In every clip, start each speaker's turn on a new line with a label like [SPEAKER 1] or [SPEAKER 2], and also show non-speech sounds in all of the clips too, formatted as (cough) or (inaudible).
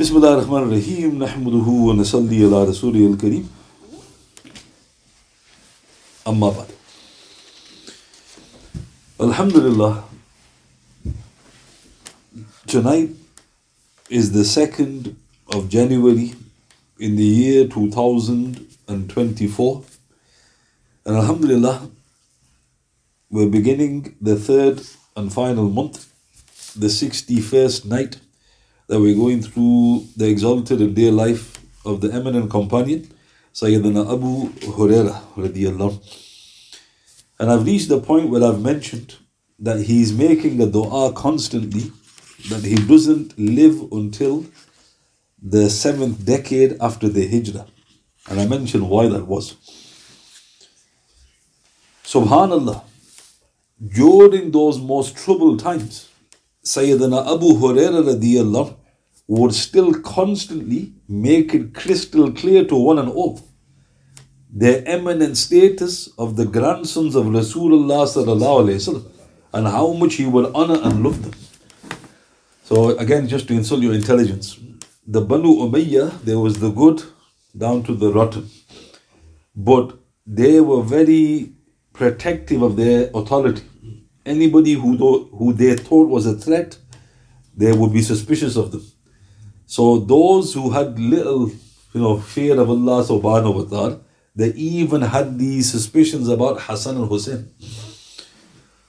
[SPEAKER 1] بسم الله الرحمن الرحيم نحمده ونصلي على رسوله الكريم أما بعد Alhamdulillah tonight is the 2nd of January in the year 2024 and Alhamdulillah we're beginning the third and final month the 61st night that we're going through the exalted and dear life of the eminent companion, Sayyidina Abu Huraira radiallahu. And I've reached the point where I've mentioned that he's making a dua constantly that he doesn't live until the seventh decade after the Hijrah. And I mentioned why that was. Subhanallah, during those most troubled times, Sayyidina Abu Huraira radiallahu would still constantly make it crystal clear to one and all their eminent status of the grandsons of Rasulullah and how much he would honor and love them. So again, just to insult your intelligence, the Banu Umayyah, there was the good down to the rotten, but they were very protective of their authority. Anybody who who they thought was a threat, they would be suspicious of them. So those who had little, you know, fear of Allah subhanahu wa ta'ala, they even had these suspicions about Hassan and Hussein.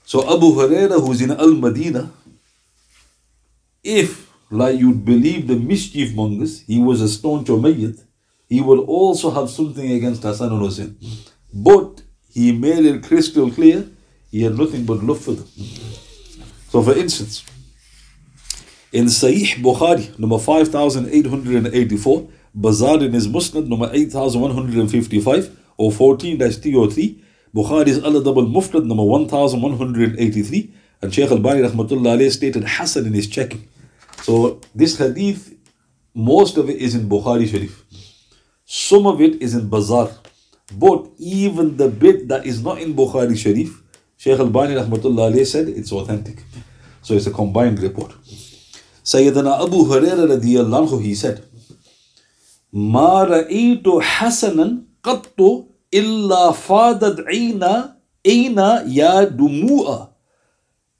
[SPEAKER 1] So Abu Huraira, who's in Al Madinah, if like you'd believe the mischief mongers, he was a staunch Umayyad, he would also have something against Hassan and Hussein. But he made it crystal clear he had nothing but love for them. So for instance, in Sahih Bukhari, number 5884, Bazar in his Musnad, number 8155, or 14 303, Bukhari's Al Adabul Mufrad, number 1183, and Shaykh Al Bani Rahmatullah stated Hassan in his checking. So this hadith, most of it is in Bukhari Sharif. Some of it is in Bazar. But even the bit that is not in Bukhari Sharif, Shaykh Al Bani Rahmatullah said it's authentic. So it's a combined report. Sayyidina Abu Huraira radiallahu anhu, he said, ما رأيت حسنا قط إلا فادت عينا عينا يا دموع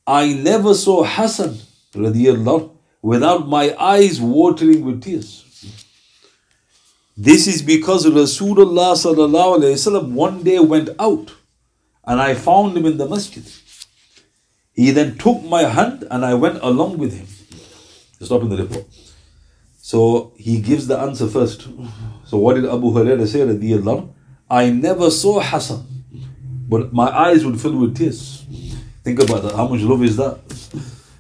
[SPEAKER 1] I never saw Hassan radiallahu without my eyes watering with tears. This is because Rasulullah sallallahu alayhi wasallam one day went out and I found him in the masjid. He then took my hand and I went along with him. Stop in the report. So he gives the answer first. So what did Abu Hurairah say? Radiallahu? I never saw Hassan, but my eyes would fill with tears. Think about that. How much love is that?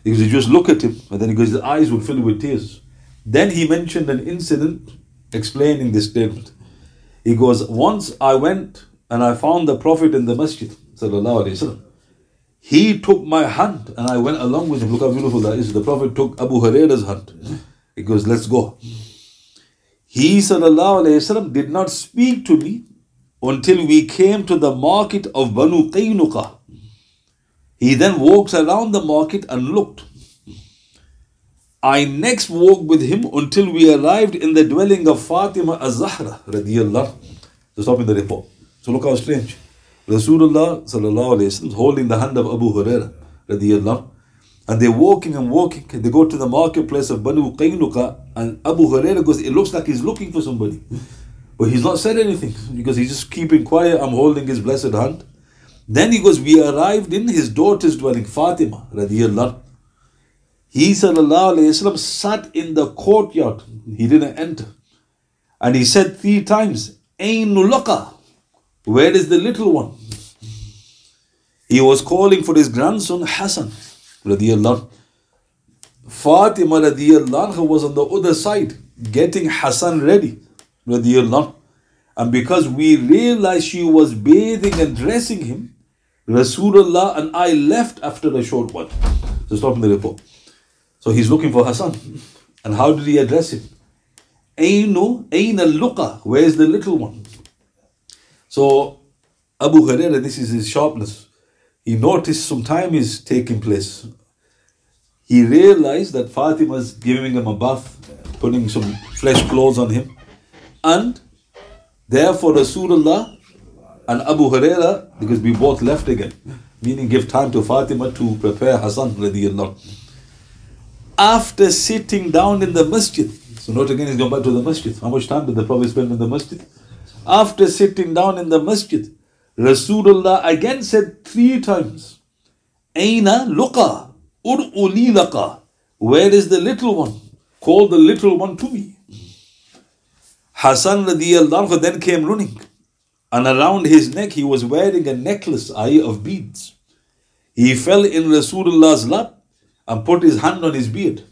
[SPEAKER 1] Because you just look at him, and then he goes, his eyes would fill with tears. Then he mentioned an incident explaining this statement. He goes, Once I went and I found the Prophet in the masjid. Sallallahu Alaihi Wasallam. He took my hand and I went along with him. Look how beautiful that is. The Prophet took Abu Huraira's hand. He goes, Let's go. He wasallam did not speak to me until we came to the market of Banu Qaynuqa. He then walks around the market and looked. I next walked with him until we arrived in the dwelling of Fatima az-Zahra radiyallahu. Stop in the report. So look how strange. Rasulullah sallallahu holding the hand of Abu Huraira radiyallahu. And they're walking and walking. They go to the marketplace of Banu Qaynuqa and Abu Huraira goes, it looks like he's looking for somebody. But he's not said anything because he's just keeping quiet. I'm holding his blessed hand. Then he goes, we arrived in his daughter's dwelling, Fatima radiyallahu. He wasallam sat in the courtyard. He didn't enter. And he said three times, Ainulaka, where is the little one? He was calling for his grandson Hassan. Fatima was on the other side getting Hassan ready. And because we realized she was bathing and dressing him, Rasulullah and I left after a short while. So stop in the report. So he's looking for Hassan. And how did he address him? Ainu, Aina Luqa, where's the little one? So Abu Huraira, this is his sharpness. He noticed some time is taking place. He realized that Fatima Fatima's giving him a bath putting some flesh clothes on him. And therefore Rasulullah and Abu Huraira, because we both left again, meaning give time to Fatima to prepare Hassan radiallahu. After sitting down in the masjid, so note again he's gone back to the masjid. How much time did the Prophet spend in the masjid? After sitting down in the masjid, Rasulullah again said three times, Aina luqa, ur'uli laqa. Where is the little one? Call the little one to me. Hassan radiallahu then came running. And around his neck he was wearing a necklace eye of beads. He fell in Rasulullah's lap and put his hand on his beard.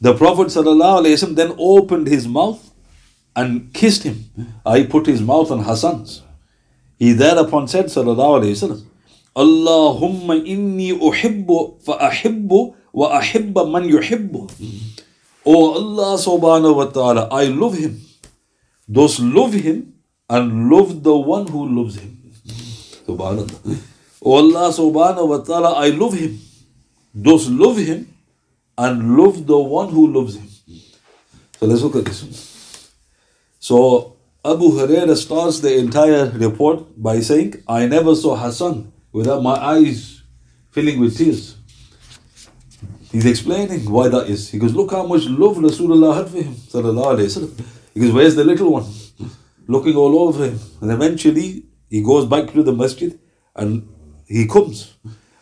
[SPEAKER 1] The Prophet then opened his mouth and kissed him. I put his mouth on Hassan's. He thereupon said, Sallallahu Alaihi Wasallam, Allahumma inni uhibbu fa ahibbu wa ahibba man yuhibbu. Oh Allah subhanahu wa ta'ala, I love him. Those love him and love the one who loves him. Subhanallah. Oh Allah subhanahu wa ta'ala, I love him. Those love him and love the one who loves him. So let's look at this one. So Abu Huraira starts the entire report by saying, I never saw Hassan without my eyes filling with tears. He's explaining why that is. He goes, Look how much love Rasulullah had for him. He goes, Where's the little one? Looking all over him. And eventually he goes back to the masjid and he comes.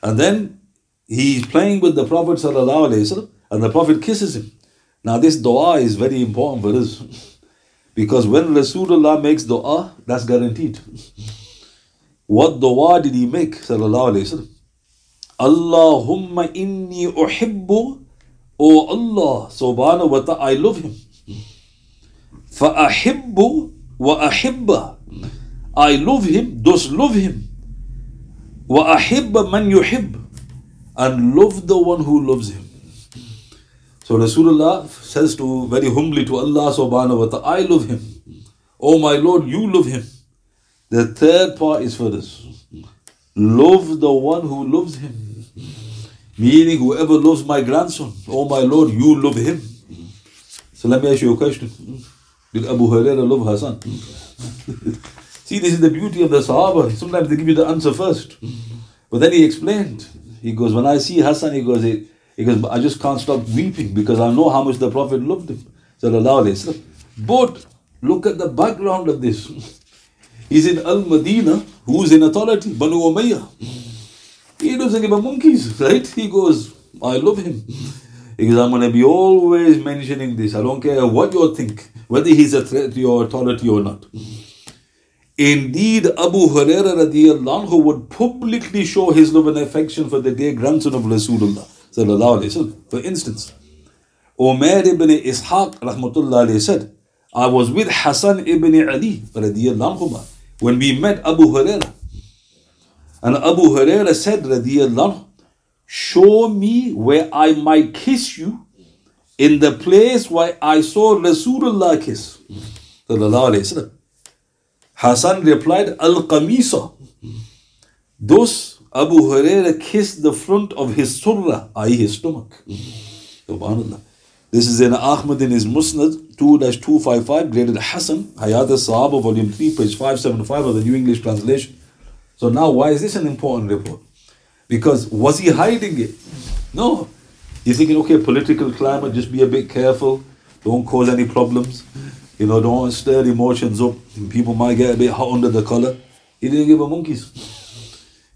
[SPEAKER 1] And then he's playing with the Prophet and the Prophet kisses him. Now this dua is very important for us. Because when Rasulullah makes dua, that's guaranteed. What dua did he make? Sallallahu Alaihi Wasallam. Allahumma inni uhibbu, O Allah, subhanahu wa ta'ala, I love him. Fa'ahibbu wa ahibba. I love him, thus love him. Wa ahibba man yuhib. And love the one who loves him. So Rasulullah says to very humbly to Allah subhanahu wa ta'ala, I love him. Oh my Lord, you love him. The third part is for this. Love the one who loves him. Meaning, whoever loves my grandson, oh my Lord, you love him. So let me ask you a question. Did Abu Huraira love Hassan? (laughs) See, this is the beauty of the Sahaba. Sometimes they give you the answer first. But then he explained. He goes, When I see Hassan, he goes, he, goes, I just can't stop weeping because I know how much the Prophet loved him. But look at the background of this. (laughs) He's in Al Madinah, who's in authority, Banu Umayyah. He doesn't give a monkeys, right? He goes, I love him. (laughs) Goes, I'm going to be always mentioning this. I don't care what you think, whether he's a threat to your authority or not. Indeed, Abu Huraira radiallahu would publicly show his love and affection for the dear grandson of Rasulullah. For instance, Umar ibn Ishaq rahmatullah said, I was with Hassan ibn Ali when we met Abu Huraira. And Abu Huraira said, show me where I might kiss you in the place where I saw Rasulullah kiss. Hassan replied, Al Qamisa. Thus, Abu Huraira kissed the front of his surrah, i.e., his stomach. Subhanallah. This is in Ahmad in his Musnad 2 255, graded Hassan, Hayat al Sahaba, volume 3, page 575 of the New English translation. So now, why is this an important report? Because was he hiding it? No. You're thinking, okay, political climate, just be a bit careful, don't cause any problems. You know, don't stir emotions up. People might get a bit hot under the collar. He didn't give a monkey's.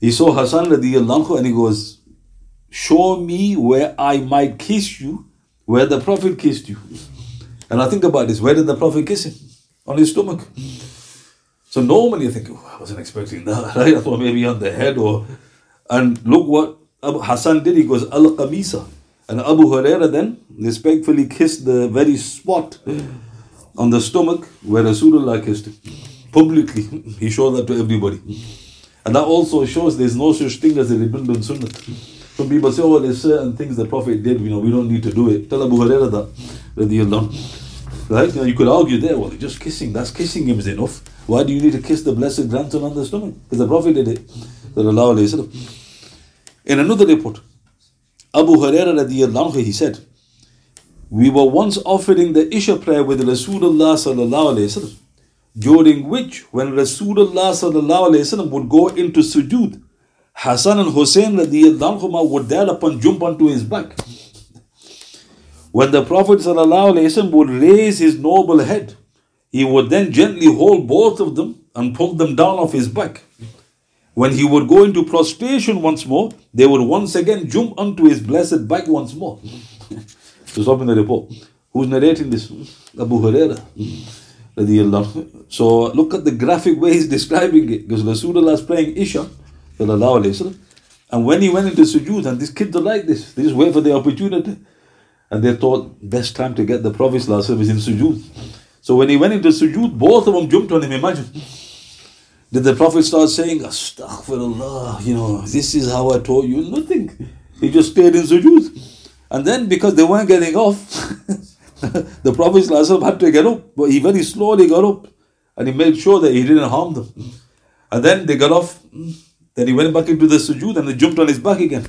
[SPEAKER 1] He saw Hassan radiallahu and he goes, Show me where I might kiss you, where the Prophet kissed you. And I think about this, where did the Prophet kiss him? On his stomach. So normally you think, oh, I wasn't expecting that, (laughs) right? I thought maybe on the head or and look what Abu Hassan did, he goes Al Qamisa. And Abu Huraira then respectfully kissed the very spot on the stomach where Rasulullah kissed him. Publicly, (laughs) he showed that to everybody. And that also shows there's no such thing as a redundant sunnah. Some people say, oh, there's certain things the Prophet did, you know, we don't need to do it. Tell Abu Huraira that, right? You, know, you could argue there, well, just kissing, that's kissing him is enough. Why do you need to kiss the blessed grandson on the stomach? Because the Prophet did it. In another report, Abu Huraira he said, We were once offering the Isha prayer with Rasulullah sallallahu alayhi wasallam, during which when Rasulullah would go into sujood, Hassan and Hussein would thereupon jump onto his back. When the Prophet would raise his noble head, he would then gently hold both of them and pull them down off his back. When he would go into prostration once more, they would once again jump onto his blessed back once more. (laughs) to stop in the report. Who's narrating this? Abu Huraira. Hmm. So look at the graphic way he's describing it. Because Rasulullah is praying Isha. And when he went into sujood, and these kids are like this, they just wait for the opportunity. And they thought, best time to get the Prophet is in sujood. So when he went into sujood, both of them jumped on him. Imagine. Did the Prophet start saying, Astaghfirullah, you know, this is how I taught you? Nothing. He just stayed in sujood. And then because they weren't getting off, (laughs) (laughs) the Prophet had to get up. But he very slowly got up. And he made sure that he didn't harm them. And then they got off. Then he went back into the sujood and they jumped on his back again.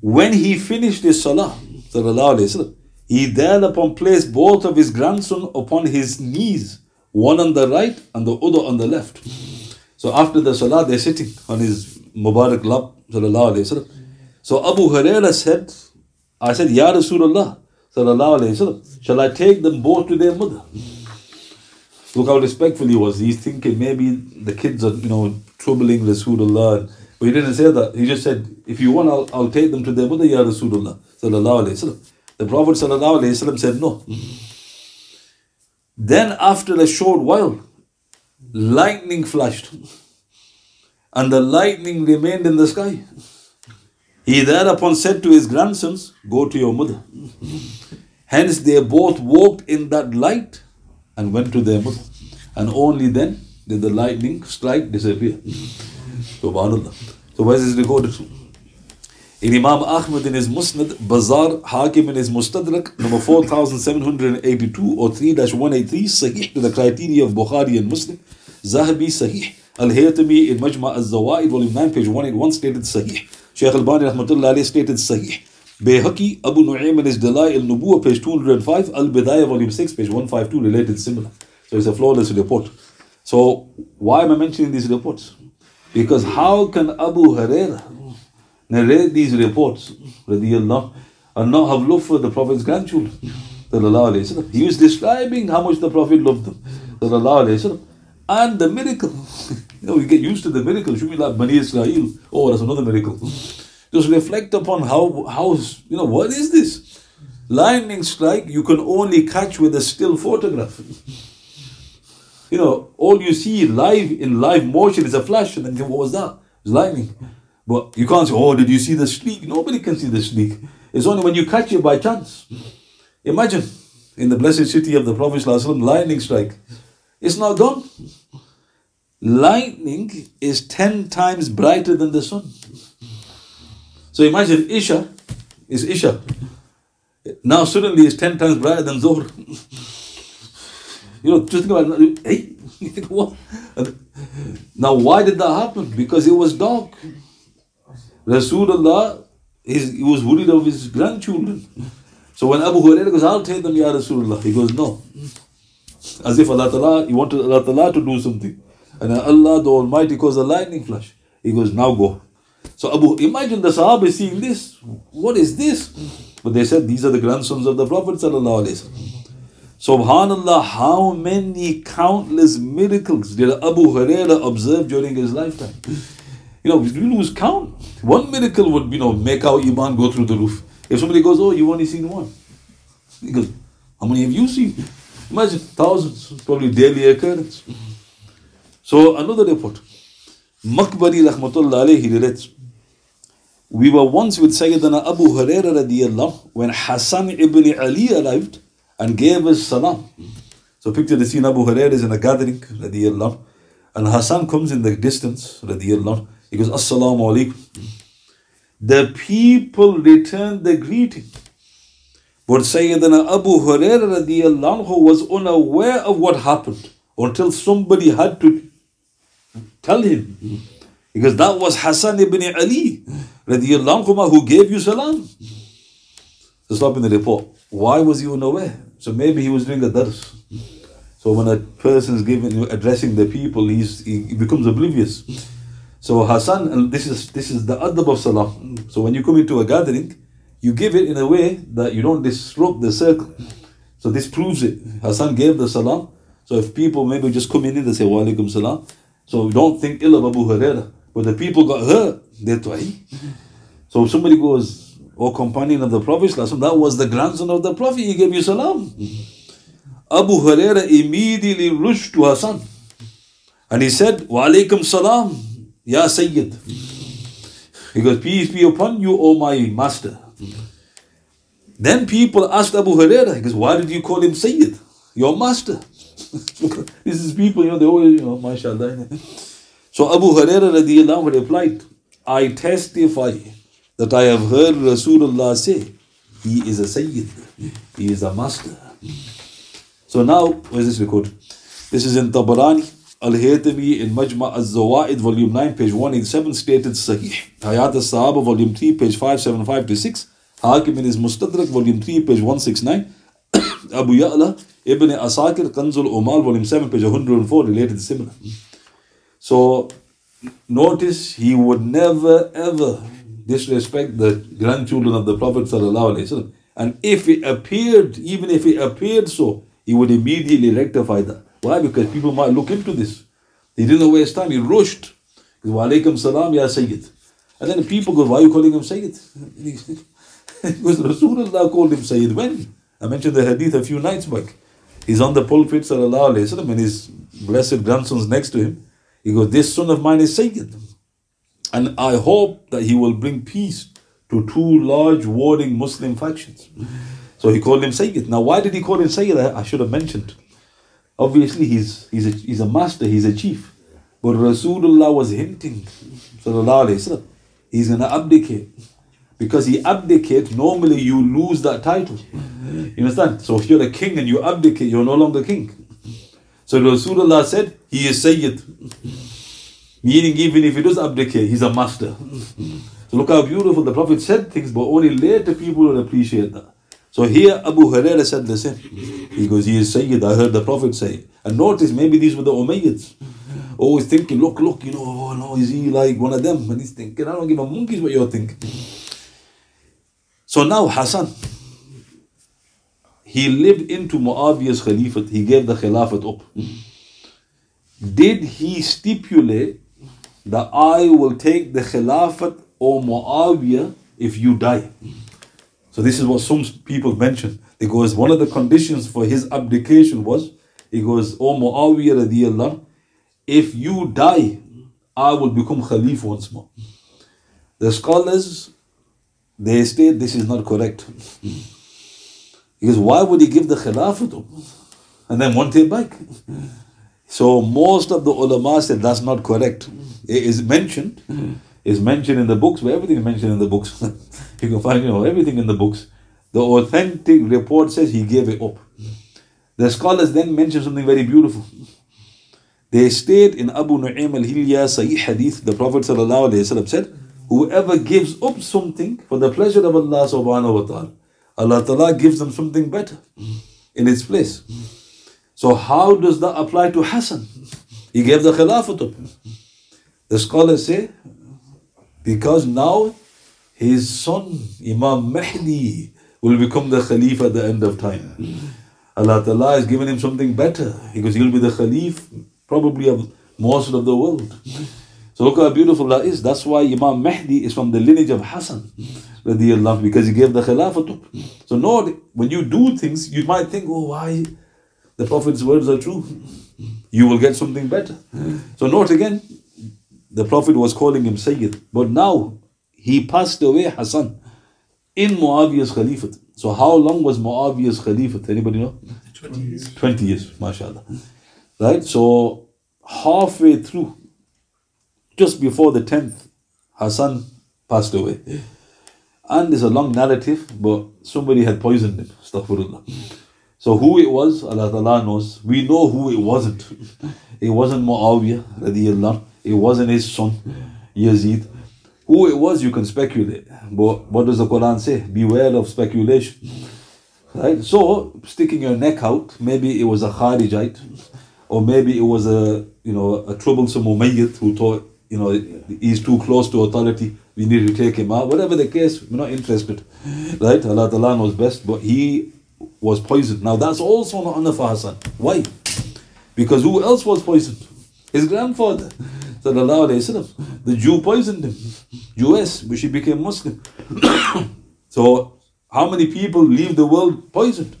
[SPEAKER 1] When he finished his salah, he thereupon placed both of his grandson upon his knees, one on the right and the other on the left. So after the salah, they're sitting on his Mubarak lap. So Abu Huraira said, I said, Ya Rasulullah, shall I take them both to their mother? Look how respectful he was. He's thinking maybe the kids are, you know, troubling Rasulullah. But he didn't say that. He just said, if you want, I'll, I'll take them to their mother, Ya Rasulullah. The Prophet said no. Then after a short while, lightning flashed. And the lightning remained in the sky. He thereupon said to his grandsons, Go to your mother. Hence they both walked in that light and went to their mother. And only then did the lightning strike disappear. Subhanallah. So where is this recorded? In Imam Ahmad in his Musnad, Bazar, Hakim in his Mustadrak, number 4782 or 3 183, Sahih to the criteria of Bukhari and Muslim, Zahabi Sahih, Al Haytami in Majma al Zawaid, volume 9, page 181, stated Sahih. Shaykh Al Bani Rahmatullah stated Sahih. Bayhaqi, Abu Nu'aym in his Dala'il al Nubuwa, page 205, Al Bidayah, volume 6, page 152, related similar. So it's a flawless report. So why am I mentioning these reports? Because how can Abu Hurairah narrate these reports, radiallahu, and not have love for the Prophet's grandchildren. He was describing how much the Prophet loved them. And the miracle. (laughs) you know, we get used to the miracle. Like Bani Israel. Oh, that's another miracle. (laughs) Just reflect upon how, how, you know, what is this? Lightning strike you can only catch with a still photograph. (laughs) You know, all you see live in live motion is a flash, and then what was that? It's lightning. But you can't say, oh, did you see the streak? Nobody can see the streak. It's only when you catch it by chance. Imagine in the blessed city of the Prophet, lightning strike. It's not gone. Lightning is 10 times brighter than the sun. So imagine Isha is Isha. Now suddenly it's 10 times brighter than Zohr. (laughs) you know, just think about it. Hey, (laughs) what? Now, why did that happen? Because it was dark. Rasulullah, he was worried of his grandchildren. So when Abu Hurairah goes, I'll take them, Ya Rasulullah. He goes, no. As if Allah Ta'ala, he wanted Allah Ta'ala to do something. And Allah the Almighty caused a lightning flash. He goes, now go. So Abu, imagine the Sahaba seeing this. What is this? But they said, these are the grandsons of the Prophet Subhanallah, how many countless miracles did Abu Hurairah observe during his lifetime? You know, we lose count. One miracle would, you know, make our iman go through the roof. If somebody goes, oh, you've only seen one. He goes, how many have you seen? Imagine thousands, probably daily occurrence. So another report. Maqburi rahmatullah alayhi relates. We were once with Sayyidina Abu Hurairah radiallahu when Hassan ibn Ali arrived and gave us salam. So picture the scene Abu Hurairah is in a gathering radiallahu and Hassan comes in the distance radiallahu he goes, Assalamu alaikum. The people returned the greeting. But Sayyidina Abu Hurairah radiallahu was unaware of what happened until somebody had to tell him. Because that was Hassan ibn Ali who gave you salam. to stop in the report. Why was he unaware? So maybe he was doing a dars. So when a person is giving addressing the people, he's, he becomes oblivious. So Hassan, and this is this is the adab of salam. So when you come into a gathering, you give it in a way that you don't disrupt the circle. So this proves it. Hassan gave the salam. So if people maybe just come in, they say wa alaikum salam. So don't think ill of Abu Huraira. But the people got hurt. They thought, so if somebody goes, oh companion of the Prophet, that was the grandson of the Prophet, he gave you salam. Abu Huraira immediately rushed to Hassan. And he said, Wa alaikum salam, Ya Sayyid. He goes, Peace be upon you, O my master. Then people asked Abu Huraira, he goes, Why did you call him Sayyid? Your master. (laughs) this is people, you know, they always, you know, mashallah. So Abu Huraira radiallahu replied, I testify that I have heard Rasulullah say, He is a Sayyid, He is a master. So now, where is this recorded? This is in Tabarani, Al-Haytami in Majma' al-Zawaid, volume 9, page 187, stated Sahih. Hayat al-Sahaba, volume 3, page 575 to 6. Hakim in his Mustadrak, volume 3, page 169. (coughs) Abu Ya'la, Ibn Asakir, Kanzul Umal, volume 7, page 104, related similar. So, notice he would never ever disrespect the grandchildren of the Prophet. And if it appeared, even if it appeared so, he would immediately rectify that. Why? Because people might look into this. He didn't waste time, he rushed. Wa alaikum salam, ya Sayyid. And then the people go, Why are you calling him Sayyid? (laughs) because Rasulullah called him Sayyid when? I mentioned the hadith a few nights back. He's on the pulpit, sallallahu alayhi wasallam, and his blessed grandson's next to him. He goes, This son of mine is Sayyid. And I hope that he will bring peace to two large warring Muslim factions. So he called him Sayyid. Now, why did he call him Sayyid? I, should have mentioned. Obviously, he's, he's, a, he's a master, he's a chief. But Rasulullah was hinting, sallallahu he's going to abdicate. Because he abdicates, normally you lose that title. You understand? So if you're a king and you abdicate, you're no longer king. So Rasulullah said, he is Sayyid. Meaning even if he does abdicate, he's a master. So look how beautiful the Prophet said things, but only later people will appreciate that. So here Abu Huraira said the same. He goes, He is Sayyid, I heard the Prophet say. And notice, maybe these were the Umayyads. Always thinking, look, look, you know, oh no, is he like one of them? And he's thinking, I don't give a monkey's what you're thinking. So now Hassan, he lived into Muawiyah's Khalifat, he gave the Khilafat up. Did he stipulate that I will take the Khilafat or Muawiyah if you die? So this is what some people mention. Because one of the conditions for his abdication was, he goes, O Muawiyah radiallahu, if you die, I will become Khalif once more. The scholars, they state this is not correct. Because why would he give the Khilafah and then want it back? So most of the ulama said that's not correct. It is mentioned, is mentioned in the books, but everything is mentioned in the books. (laughs) you can find, you know, everything in the books. The authentic report says he gave it up. The scholars then mention something very beautiful. They state in Abu Nu'aym al-Hilya Sahih Hadith, the Prophet said, whoever gives up something for the pleasure of Allah subhanahu wa ta'ala, Allah ta'ala gives them something better in its place. So how does that apply to Hassan? He gave the Khilafat up. The scholars say, because now his son, Imam Mahdi, will become the Khalif at the end of time. Allah Ta'ala has given him something better because he'll be the Khalif probably of most of the world. So look how beautiful that is. That's why Imam Mahdi is from the lineage of Hassan because he gave the Khilafat. So no, when you do things, you might think, oh, why? The Prophet's words are true. You will get something better. So note again, the Prophet was calling him Sayyid. But now, he passed away, Hassan, in Muawiyah's Khalifat. So how long was Muawiyah's Khalifat? Anybody know?
[SPEAKER 2] 20 years.
[SPEAKER 1] 20 years, mashallah. Right? So halfway through, just before the 10th, Hassan passed away. And it's a long narrative, but somebody had poisoned him. Astaghfirullah. So who it was, Allah Ta'ala knows. We know who it wasn't. (laughs) It wasn't Muawiyah. It wasn't his son, Yazid. Who it was, you can speculate. But what does the Quran say? Beware of speculation. Right? So, sticking your neck out, maybe it was a Kharijite, or maybe it was a you know a troublesome Umayyad who thought you know he's too close to authority. We need to take him out. Whatever the case, we're not interested. Right? Allah Ta'ala knows best, but he was poisoned. Now that's also not enough for Hassan. Why? Because who else was poisoned? His grandfather. Sallallahu Alaihi Wasallam. The Jew poisoned him. Jewess, but she became Muslim. (coughs) so how many people leave the world poisoned?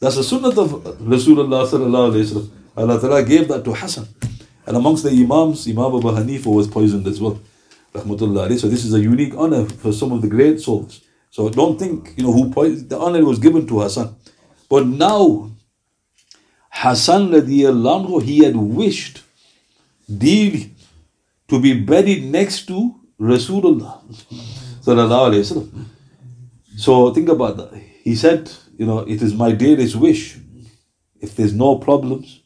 [SPEAKER 1] That's the sunnah of Rasulullah Sallallahu Alaihi Wasallam. Allah Ta'ala gave that to Hassan. And amongst the Imams, Imam Abu Hanifa was poisoned as well. Rahmatullah. So this is a unique honor for some of the great souls. So don't think, you know, who poisoned, the honor was given to Hassan. But now, Hassan radiallahu he had wished dearly to be buried next to Rasulullah. (laughs) so think about that. He said, you know, it is my dearest wish, if there's no problems,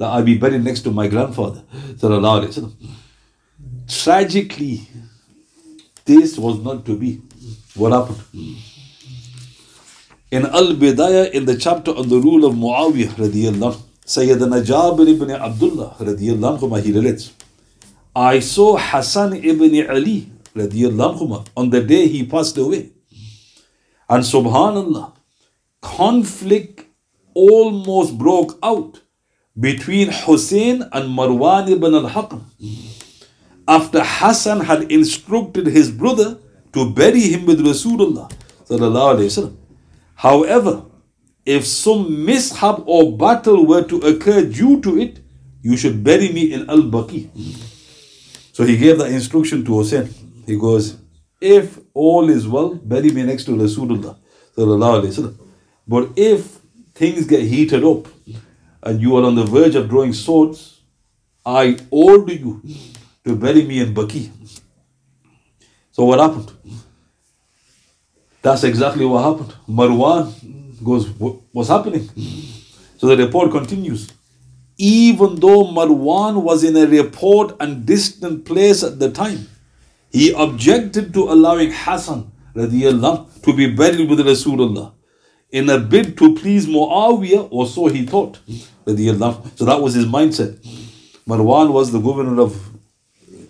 [SPEAKER 1] that I be buried next to my grandfather. Tragically, this was not to be. What happened? In Al Bidayah, in the chapter on the rule of Muawiyah, Sayyidina Jabir ibn Abdullah, he relates. I saw Hassan ibn Ali on the day he passed away. And subhanallah, conflict almost broke out between Hussein and Marwan ibn al-Hakam. After Hassan had instructed his brother to bury him with Rasulullah. However, if some mishap or battle were to occur due to it, you should bury me in Al-Baqi. So he gave the instruction to Hussein. He goes, if all is well, bury me next to Rasulullah. But if things get heated up and you are on the verge of drawing swords, I order you to bury me in Baki. So what happened? That's exactly what happened. Marwan goes, What's happening? So the report continues even though Marwan was in a remote and distant place at the time, he objected to allowing Hassan radiallahu, to be buried with Rasulullah in a bid to please Muawiyah, or so he thought. So that was his mindset. Marwan was the governor of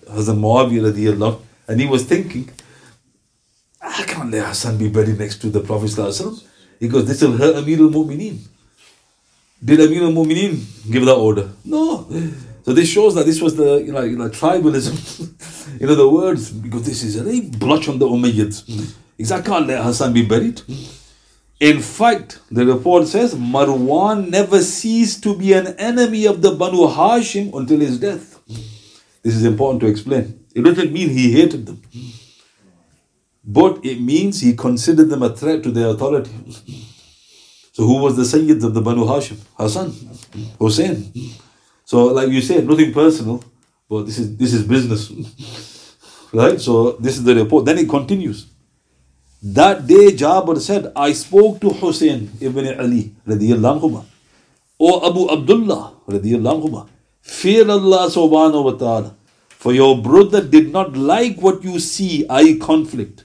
[SPEAKER 1] Hazrat Muawiyah and he was thinking, I can't let Hassan be buried next to the Prophet. He goes, This will hurt Amir al Mu'mineen. Did Amir al Mu'mineen give that order? No. So this shows that this was the you know, you know tribalism. (laughs) in other words, because this is a they blotch on the Umayyads. Exactly, can't let Hassan be buried. In fact, the report says Marwan never ceased to be an enemy of the Banu Hashim until his death. This is important to explain. It doesn't mean he hated them, but it means he considered them a threat to their authority. So who was the Sayyid of the Banu Hashim? Hassan, Hussein. So like you said, nothing personal, but this is this is business. (laughs) right? So this is the report. Then it continues. That day Jabir said, I spoke to Hussein ibn Ali radiallahu O Abu Abdullah radiallahu fear Allah subhanahu wa ta'ala, for your brother did not like what you see, i.e. conflict.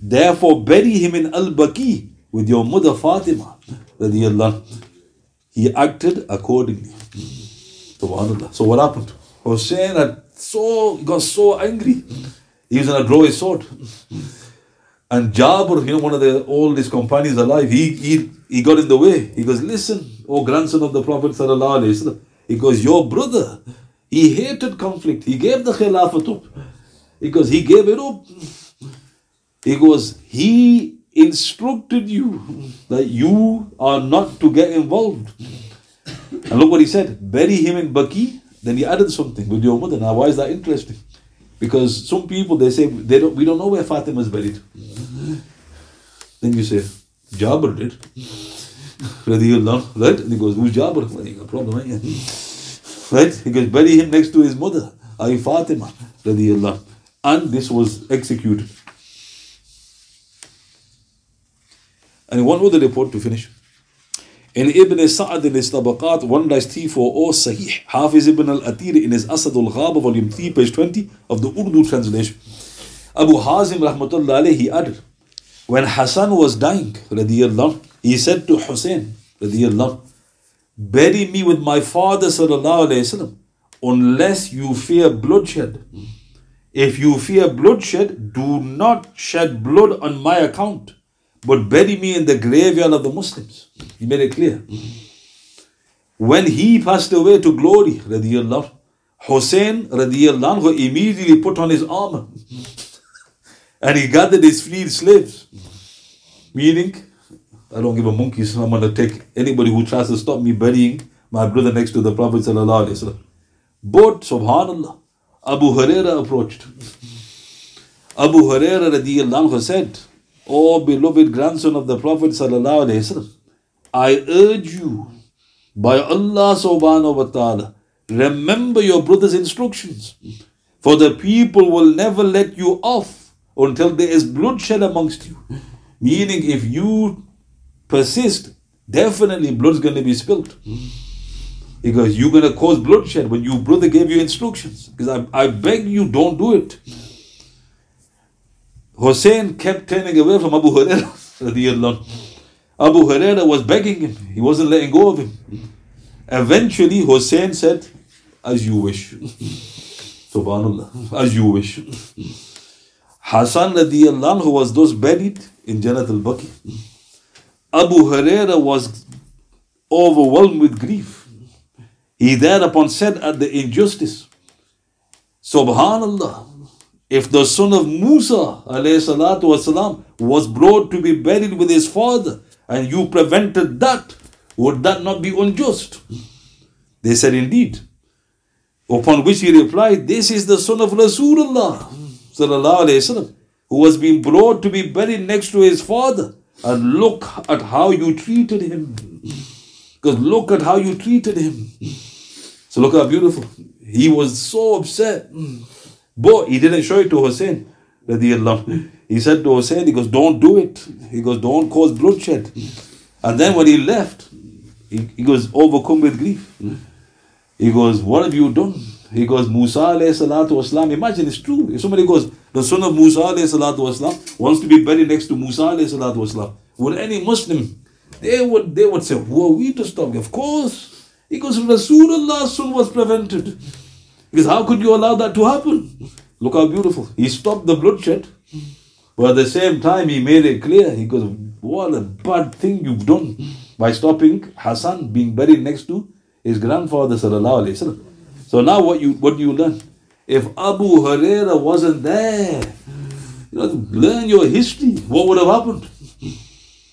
[SPEAKER 1] Therefore bury him in Al-Baqi with your mother Fatima. He acted accordingly. Subhanallah. So what happened? Hussein had so got so angry. He was gonna draw his sword. And Jabir, you know, one of the oldest companions alive, he, he, he got in the way. He goes, Listen, O grandson of the Prophet. He goes, Your brother, he hated conflict. He gave the Khilafat up. He goes, He gave it up. He goes, He instructed you that you are not to get involved. And look what he said bury him in Baki. Then he added something with your mother. Now, why is that interesting? Because some people they say they don't, we don't know where Fatima is buried. Then you say, Jabir did. right? And he goes, Who's Jabir? Well, you got a problem? Right? (laughs) He goes, Bury him next to his mother, Ay Fatima. And this was executed. And one other report to finish. In Ibn Sa'ad in his Tabaqat 1-T4O Sahih, Hafiz Ibn al-Atir in his Asad al-Ghaba volume 3 page 20 of the Urdu translation. Abu Hazim rahmatullah alayhi, added, when Hassan was dying, radiallahu, he said to Hussein, radiallahu, bury me with my father sallallahu alayhi wasallam, unless you fear bloodshed. If you fear bloodshed, do not shed blood on my account, but bury me in the graveyard of the Muslims. He made it clear. When he passed away to glory, radiallahu, Hussein radiallahu immediately put on his armor and he gathered his freed slaves. Meaning, I don't give a monkey's, I'm going to take anybody who tries to stop me burying my brother next to the Prophet. But, subhanAllah, Abu Huraira approached. Abu Huraira said, O beloved grandson of the Prophet, I urge you by Allah subhanahu wa ta'ala, remember your brother's instructions. For the people will never let you off until there is bloodshed amongst you. Meaning, if you persist, definitely blood's going to be spilled. Because you're going to cause bloodshed when your brother gave you instructions. Because I, I beg you, don't do it. Hussein kept turning away from Abu Hurairah. (laughs) Abu Hurairah was begging him. He wasn't letting go of him. Eventually, Hussein said, As you wish. (laughs) Subhanallah. As you wish. Hassan radiallahu who was thus buried in Jannat al-Baqi. Abu Huraira was overwhelmed with grief. He thereupon said at the injustice, Subhanallah, if the son of Musa والسلام, was brought to be buried with his father and you prevented that, would that not be unjust? They said, Indeed. Upon which he replied, This is the son of Rasulullah وسلم, who was being brought to be buried next to his father. And look at how you treated him. Because look at how you treated him. So look how beautiful. He was so upset. But he didn't show it to Hussein. He said to Hussein, he goes, don't do it. He goes, don't cause bloodshed. And then when he left, he, he goes overcome with grief. He goes, what have you done? He goes, Musa alayhi salatu wasalam. Imagine it's true. If somebody goes, the son of Musa alayhi salatu wasalam wants to be buried next to Musa alayhi salatu wasalam, would any Muslim, they would they would say, who are we to stop? Of course. He goes, Rasulullah's son was prevented. Because how could you allow that to happen? Look how beautiful. He stopped the bloodshed. But at the same time, he made it clear. He goes, What a bad thing you've done by stopping Hassan being buried next to his grandfather. So now what you what do you learn? If Abu Huraira wasn't there, you know, learn your history. What would have happened?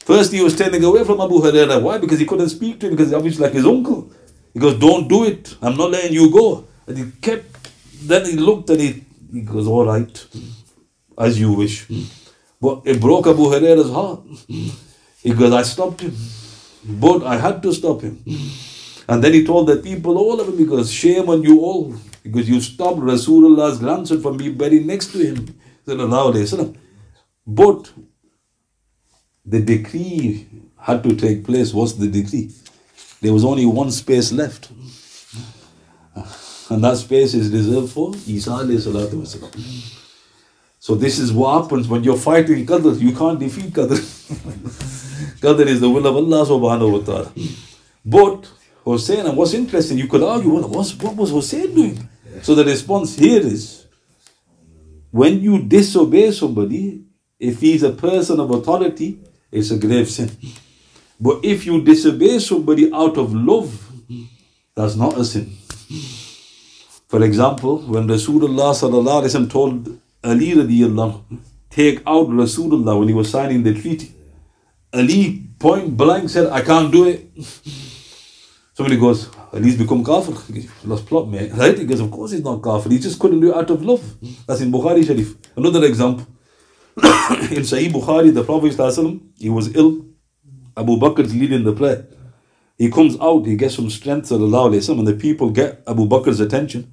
[SPEAKER 1] First, he was standing away from Abu Huraira. Why? Because he couldn't speak to him, because obviously like his uncle. He goes, Don't do it. I'm not letting you go. And he kept, then he looked and he, he goes, All right, as you wish. But it broke Abu Huraira's heart. He goes, I stopped him. But I had to stop him. And then he told the people, all of them, because shame on you all, because you stopped Rasulullah's grandson from being buried next to him. But the decree had to take place. What's the decree? There was only one space left. And that space is reserved for Isa So this is what happens when you're fighting Qadr. You can't defeat Qadr. (laughs) Qadr is the will of Allah subhanahu wa ta'ala. But Hussein, and what's interesting, you could argue, well, what was Hussein doing? So the response here is when you disobey somebody, if he's a person of authority, it's a grave sin. But if you disobey somebody out of love, that's not a sin. For example, when Rasulullah told Ali take out Rasulullah when he was signing the treaty, Ali point blank said, I can't do it. Somebody goes, at least become kafir. Lost plot, man. Right? He goes, of course he's not kafir. He just couldn't do it out of love. That's in Bukhari Sharif. Another example. (coughs) in Sahih Bukhari, the Prophet he was ill. Abu Bakr is leading the prayer. He comes out, he gets some strength, sallallahu and the people get Abu Bakr's attention.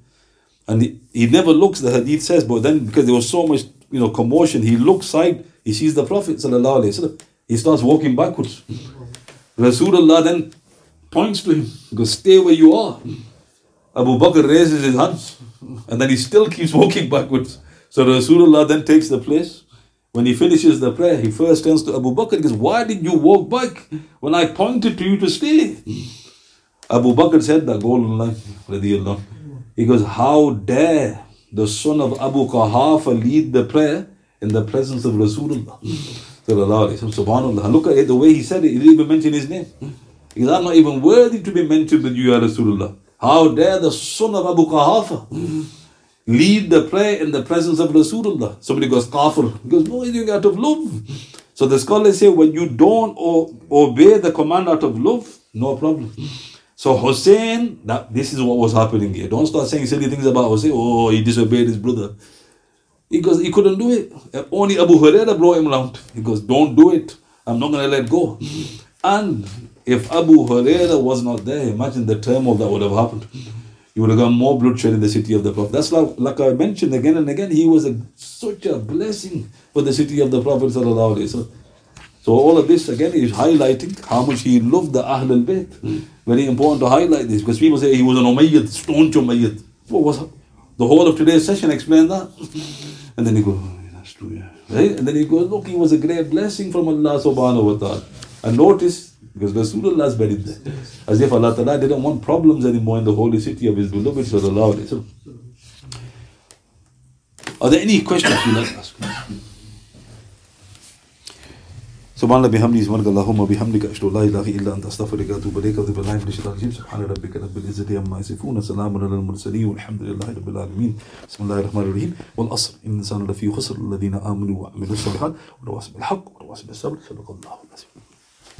[SPEAKER 1] And he, he never looks, the hadith says, but then because there was so much you know commotion, he looks side, he sees the Prophet, He starts walking backwards. Rasulullah then points to him. He goes, Stay where you are. Abu Bakr raises his hands and then he still keeps (laughs) walking backwards. So Rasulullah then takes the place. When he finishes the prayer, he first turns to Abu Bakr. He goes, Why did you walk back when I pointed to you to stay? Abu Bakr said the golden line. He goes, How dare the son of Abu Qahafa lead the prayer in the presence of Rasulullah? (laughs) Subhanallah. Look at it, the way he said it. He didn't even mention his name. I'm not even worthy to be mentioned with you, Ya Rasulullah. How dare the son of Abu Qahafa lead the prayer in the presence of Rasulullah? Somebody goes, Kafir. He goes, No, he's doing out of love. So the scholars say, when you don't obey the command out of love, no problem. So Hussein, that, this is what was happening here. Don't start saying silly things about Hussein. Oh, he disobeyed his brother. He goes, he couldn't do it. Only Abu Huraira brought him around. He goes, don't do it. I'm not going to let go. And if Abu Huraira was not there, imagine the turmoil that would have happened. You would have got more bloodshed in the city of the Prophet. That's like, like I mentioned again and again, he was a, such a blessing for the city of the Prophet. So all of this again is highlighting how much he loved the Ahl al-Bayt. Very important to highlight this because people say he was an Umayyad, staunch Umayyad. What was the whole of today's session explain that? And then he goes, oh, that's true, yeah. Right? And then he goes, look, he was a great blessing from Allah subhanahu wa ta'ala. And notice, because Rasulullah buried there. As if Allah Ta'ala didn't want problems anymore in the holy city of his beloved sallallahu alayhi wa sallam. Are there any questions you'd like to ask? سبحان الله بحمده سبحانك اللهم وبحمدك اشهد ان لا اله الا انت استغفرك واتوب اليك واتوب بالله من الشيطان الرجيم سبحان ربك رب العزه عما يصفون سلام على المرسلين والحمد لله رب العالمين بسم الله الرحمن الرحيم والعصر ان الانسان لفي خسر الذين امنوا وعملوا الصالحات وتواصوا بالحق وتواصوا بالصبر صدق الله العظيم